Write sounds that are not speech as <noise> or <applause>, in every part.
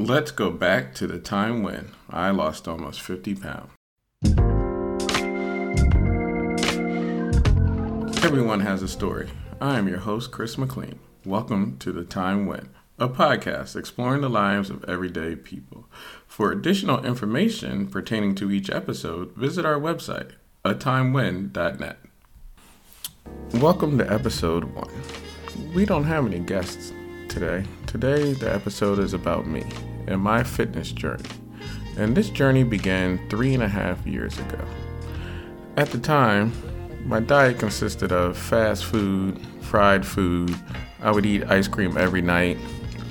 Let's go back to the time when I lost almost 50 pounds. Everyone has a story. I am your host, Chris McLean. Welcome to The Time When, a podcast exploring the lives of everyday people. For additional information pertaining to each episode, visit our website, atimewhen.net. Welcome to episode one. We don't have any guests today. Today, the episode is about me and my fitness journey. And this journey began three and a half years ago. At the time, my diet consisted of fast food, fried food. I would eat ice cream every night.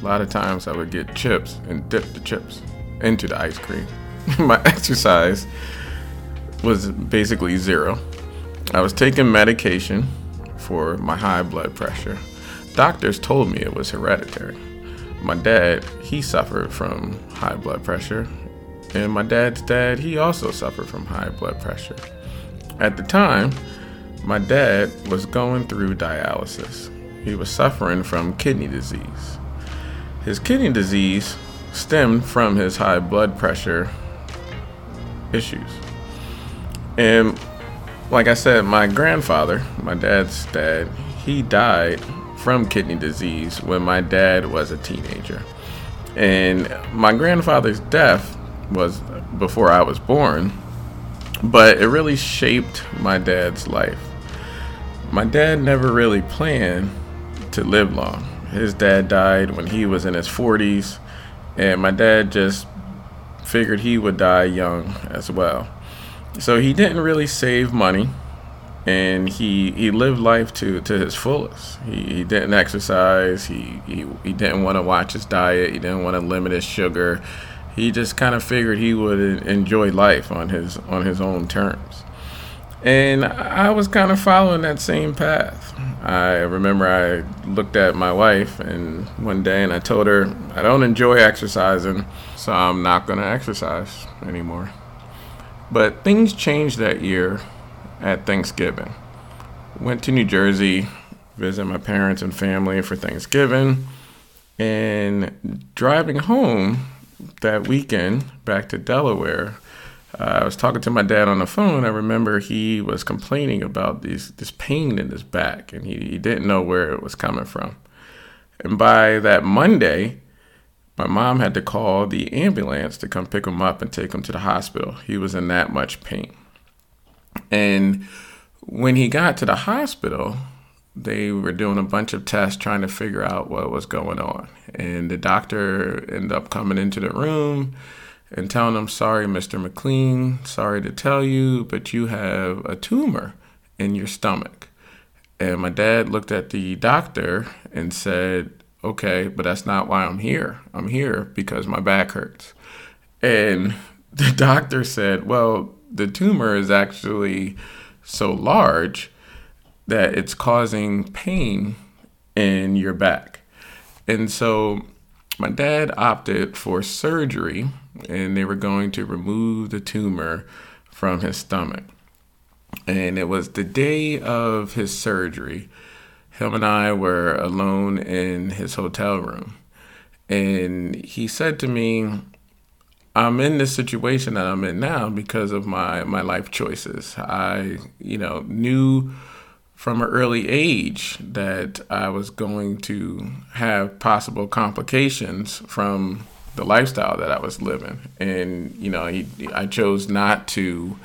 A lot of times I would get chips and dip the chips into the ice cream. <laughs> my exercise was basically zero. I was taking medication for my high blood pressure. Doctors told me it was hereditary. My dad, he suffered from high blood pressure, and my dad's dad, he also suffered from high blood pressure. At the time, my dad was going through dialysis. He was suffering from kidney disease. His kidney disease stemmed from his high blood pressure issues. And like I said, my grandfather, my dad's dad, he died from kidney disease when my dad was a teenager. And my grandfather's death was before I was born, but it really shaped my dad's life my dad never really planned to live long. His dad died when he was in his 40s, and my dad just figured he would die young as well. So he didn't really save money and he he lived life to to his fullest. He, he didn't exercise. He, he he didn't want to watch his diet. He didn't want to limit his sugar. He just kind of figured he would enjoy life on his on his own terms. And I was kind of following that same path. I remember I looked at my wife and one day and I told her, I don't enjoy exercising, so I'm not going to exercise anymore. But things changed that year at Thanksgiving. Went to New Jersey, visit my parents and family for Thanksgiving, and driving home that weekend back to Delaware, uh, I was talking to my dad on the phone. I remember he was complaining about these this pain in his back, and he, he didn't know where it was coming from. And by that Monday, my mom had to call the ambulance to come pick him up and take him to the hospital. He was in that much pain. And when he got to the hospital, they were doing a bunch of tests trying to figure out what was going on. And the doctor ended up coming into the room and telling them, sorry, Mr. McLean, sorry to tell you, but you have a tumor in your stomach. And my dad looked at the doctor and said, okay, but that's not why I'm here. I'm here because my back hurts. And <laughs> the doctor said, well, the tumor is actually so large that it's causing pain in your back. And so my dad opted for surgery and they were going to remove the tumor from his stomach. And it was the day of his surgery. Him and I were alone in his hotel room. And he said to me, I'm in this situation that I'm in now because of my, my life choices. I, you know, knew from an early age that I was going to have possible complications from the lifestyle that I was living. And, you know, he, I chose not to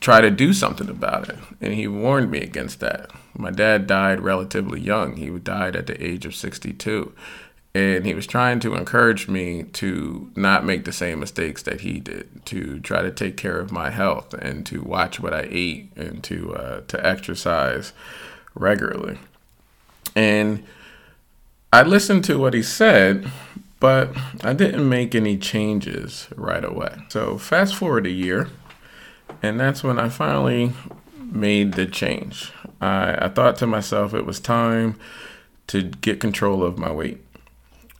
try to do something about it. And he warned me against that. My dad died relatively young. He died at the age of 62. And he was trying to encourage me to not make the same mistakes that he did, to try to take care of my health and to watch what I ate and to uh, to exercise regularly. And I listened to what he said, but I didn't make any changes right away. So fast forward a year, and that's when I finally made the change. I, I thought to myself it was time to get control of my weight.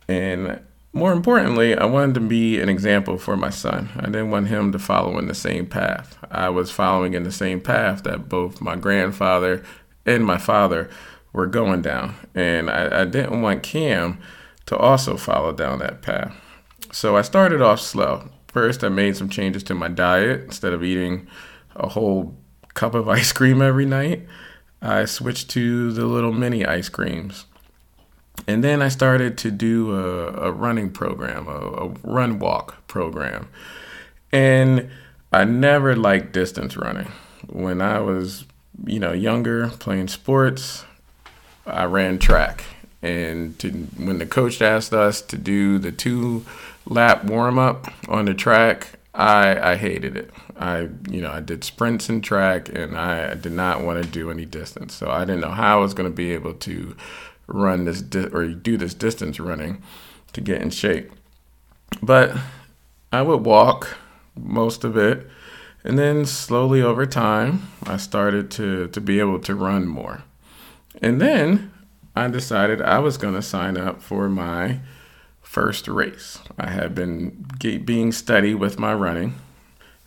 And more importantly, I wanted to be an example for my son. I didn't want him to follow in the same path. I was following in the same path that both my grandfather and my father were going down. And I, I didn't want Cam to also follow down that path. So I started off slow. First, I made some changes to my diet. Instead of eating a whole cup of <laughs> ice cream every night, I switched to the little mini ice creams. And then I started to do a, a running program, a, a run walk program. And I never liked distance running. When I was, you know, younger, playing sports, I ran track. And to, when the coach asked us to do the two lap warm up on the track, I, I hated it. I, you know, I did sprints and track and I did not want to do any distance. So I didn't know how I was going to be able to run this di- or do this distance running to get in shape. But I would walk most of it. And then slowly over time, I started to, to be able to run more. And then I decided I was going to sign up for my first race. I had been being steady with my running.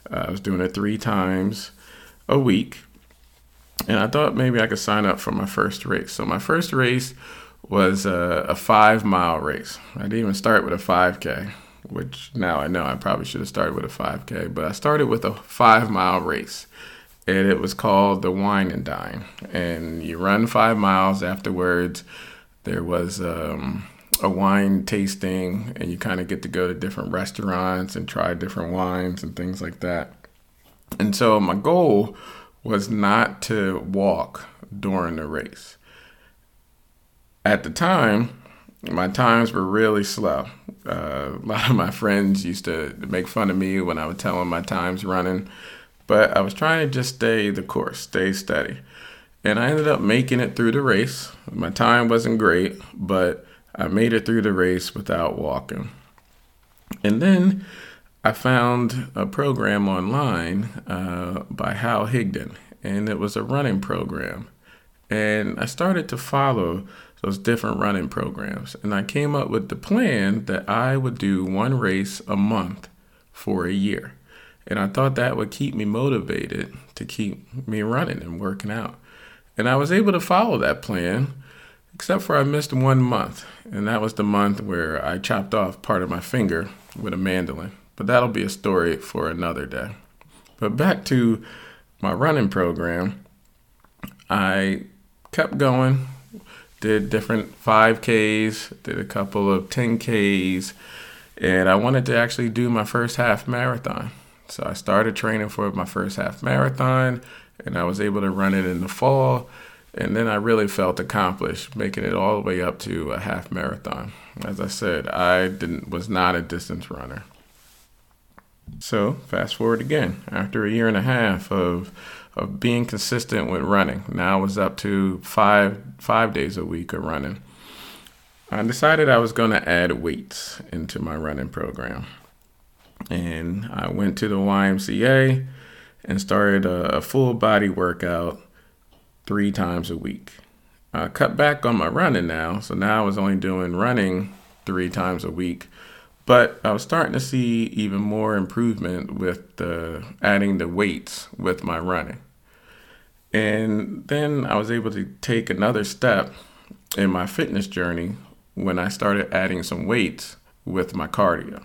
Uh, I was doing it three times a week. And I thought maybe I could sign up for my first race. So my first race was a, a five mile race. I didn't even start with a 5K, which now I know I probably should have started with a 5K, but I started with a five mile race. And it was called the Wine and Dine. And you run five miles afterwards. There was um, a wine tasting, and you kind of get to go to different restaurants and try different wines and things like that. And so my goal was not to walk during the race. At the time, my times were really slow. Uh, a lot of my friends used to make fun of me when I would tell them my times running, but I was trying to just stay the course, stay steady. And I ended up making it through the race. My time wasn't great, but I made it through the race without walking. And then I found a program online uh, by Hal Higdon, and it was a running program. And I started to follow those different running programs. And I came up with the plan that I would do one race a month for a year. And I thought that would keep me motivated to keep me running and working out. And I was able to follow that plan except for I missed one month, and that was the month where I chopped off part of my finger with a mandolin. But that'll be a story for another day. But back to my running program, I kept going, did different 5Ks, did a couple of 10Ks, and I wanted to actually do my first half marathon. So I started training for my first half marathon, and I was able to run it in the fall and then I really felt accomplished, making it all the way up to a half marathon. As I said, I didn't was not a distance runner. So fast forward again, after a year and a half of of being consistent with running, now I was up to five five days a week of running. I decided I was going to add weights into my running program, and I went to the YMCA and started a, a full body workout three times a week. I cut back on my running now, so now I was only doing running three times a week. But I was starting to see even more improvement with the adding the weights with my running. And then I was able to take another step in my fitness journey when I started adding some weights with my cardio.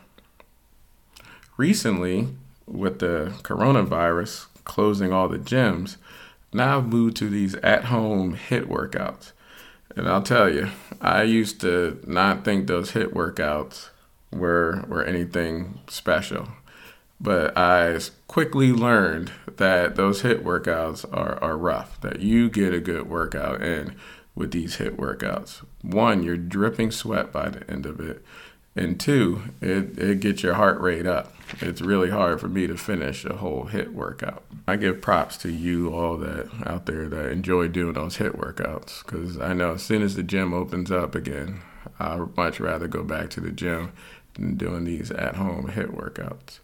Recently, with the coronavirus closing all the gyms, now I've moved to these at home HIIT workouts. And I'll tell you, I used to not think those HIIT workouts were were anything special. But I quickly learned that those HIIT workouts are, are rough, that you get a good workout in with these HIIT workouts. One, you're dripping sweat by the end of it. And two, it, it gets your heart rate up. It's really hard for me to finish a whole HIIT workout. I give props to you all that out there that enjoy doing those HIIT workouts because I know as soon as the gym opens up again, I'd much rather go back to the gym than doing these at home HIIT workouts.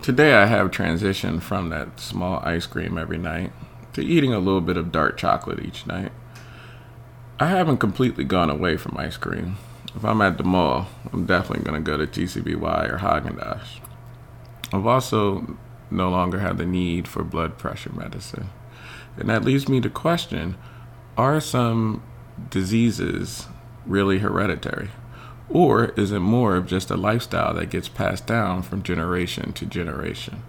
Today I have transitioned from that small ice cream every night to eating a little bit of dark chocolate each night. I haven't completely gone away from ice cream. If I'm at the mall, I'm definitely going to go to TCBY or Haagen-Dazs. I've also no longer had the need for blood pressure medicine. And that leads me to question are some diseases really hereditary? Or is it more of just a lifestyle that gets passed down from generation to generation?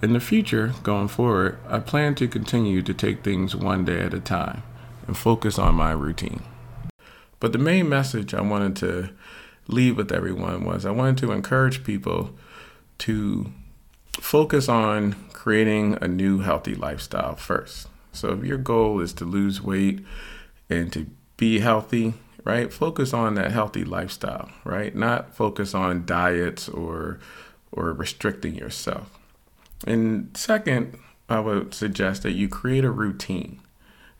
In the future, going forward, I plan to continue to take things one day at a time and focus on my routine. But the main message I wanted to leave with everyone was I wanted to encourage people to focus on creating a new healthy lifestyle first. So if your goal is to lose weight and to be healthy, right? Focus on that healthy lifestyle, right? Not focus on diets or or restricting yourself. And second, I would suggest that you create a routine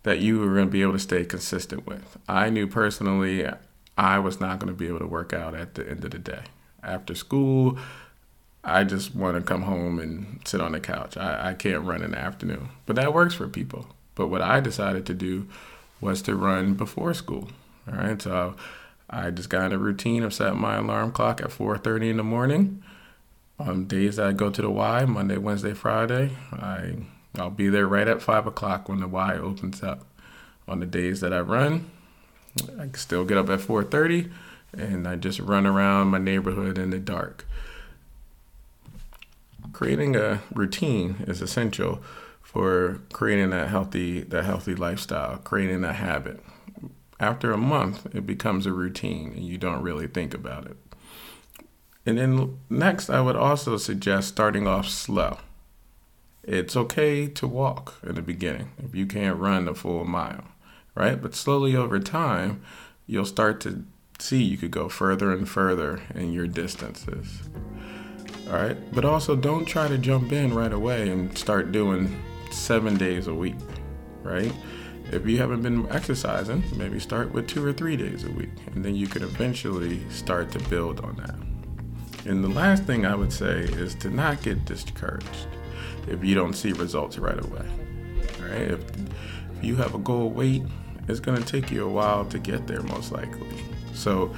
that you are going to be able to stay consistent with. I knew personally I was not going to be able to work out at the end of the day. After school, I just want to come home and sit on the couch. I, I can't run in the afternoon, but that works for people. But what I decided to do was to run before school. All right, so I just got in a routine of setting my alarm clock at 4:30 in the morning. On days that I go to the Y, Monday, Wednesday, Friday, I I'll be there right at five o'clock when the Y opens up. On the days that I run, I can still get up at 4:30, and I just run around my neighborhood in the dark. Creating a routine is essential for creating that healthy that healthy lifestyle, creating a habit. After a month, it becomes a routine and you don't really think about it. And then next, I would also suggest starting off slow. It's okay to walk in the beginning if you can't run a full mile, right? But slowly over time, you'll start to see you could go further and further in your distances. All right. But also, don't try to jump in right away and start doing seven days a week, right? If you haven't been exercising, maybe start with two or three days a week, and then you can eventually start to build on that. And the last thing I would say is to not get discouraged if you don't see results right away. Right? If, if you have a goal weight, it's going to take you a while to get there, most likely. So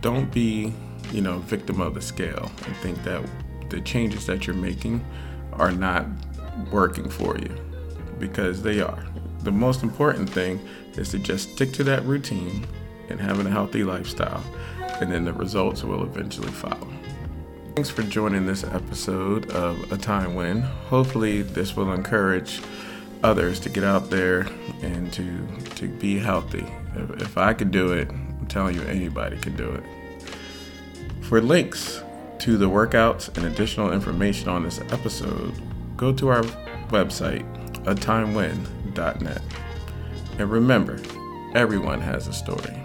don't be, you know, victim of the scale and think that the changes that you're making are not working for you because they are. The most important thing is to just stick to that routine and having a healthy lifestyle, and then the results will eventually follow. Thanks for joining this episode of A Time When. Hopefully, this will encourage others to get out there and to to be healthy. If, if I could do it, I'm telling you, anybody can do it. For links to the workouts and additional information on this episode, go to our website, atimewhen.net. And remember, everyone has a story.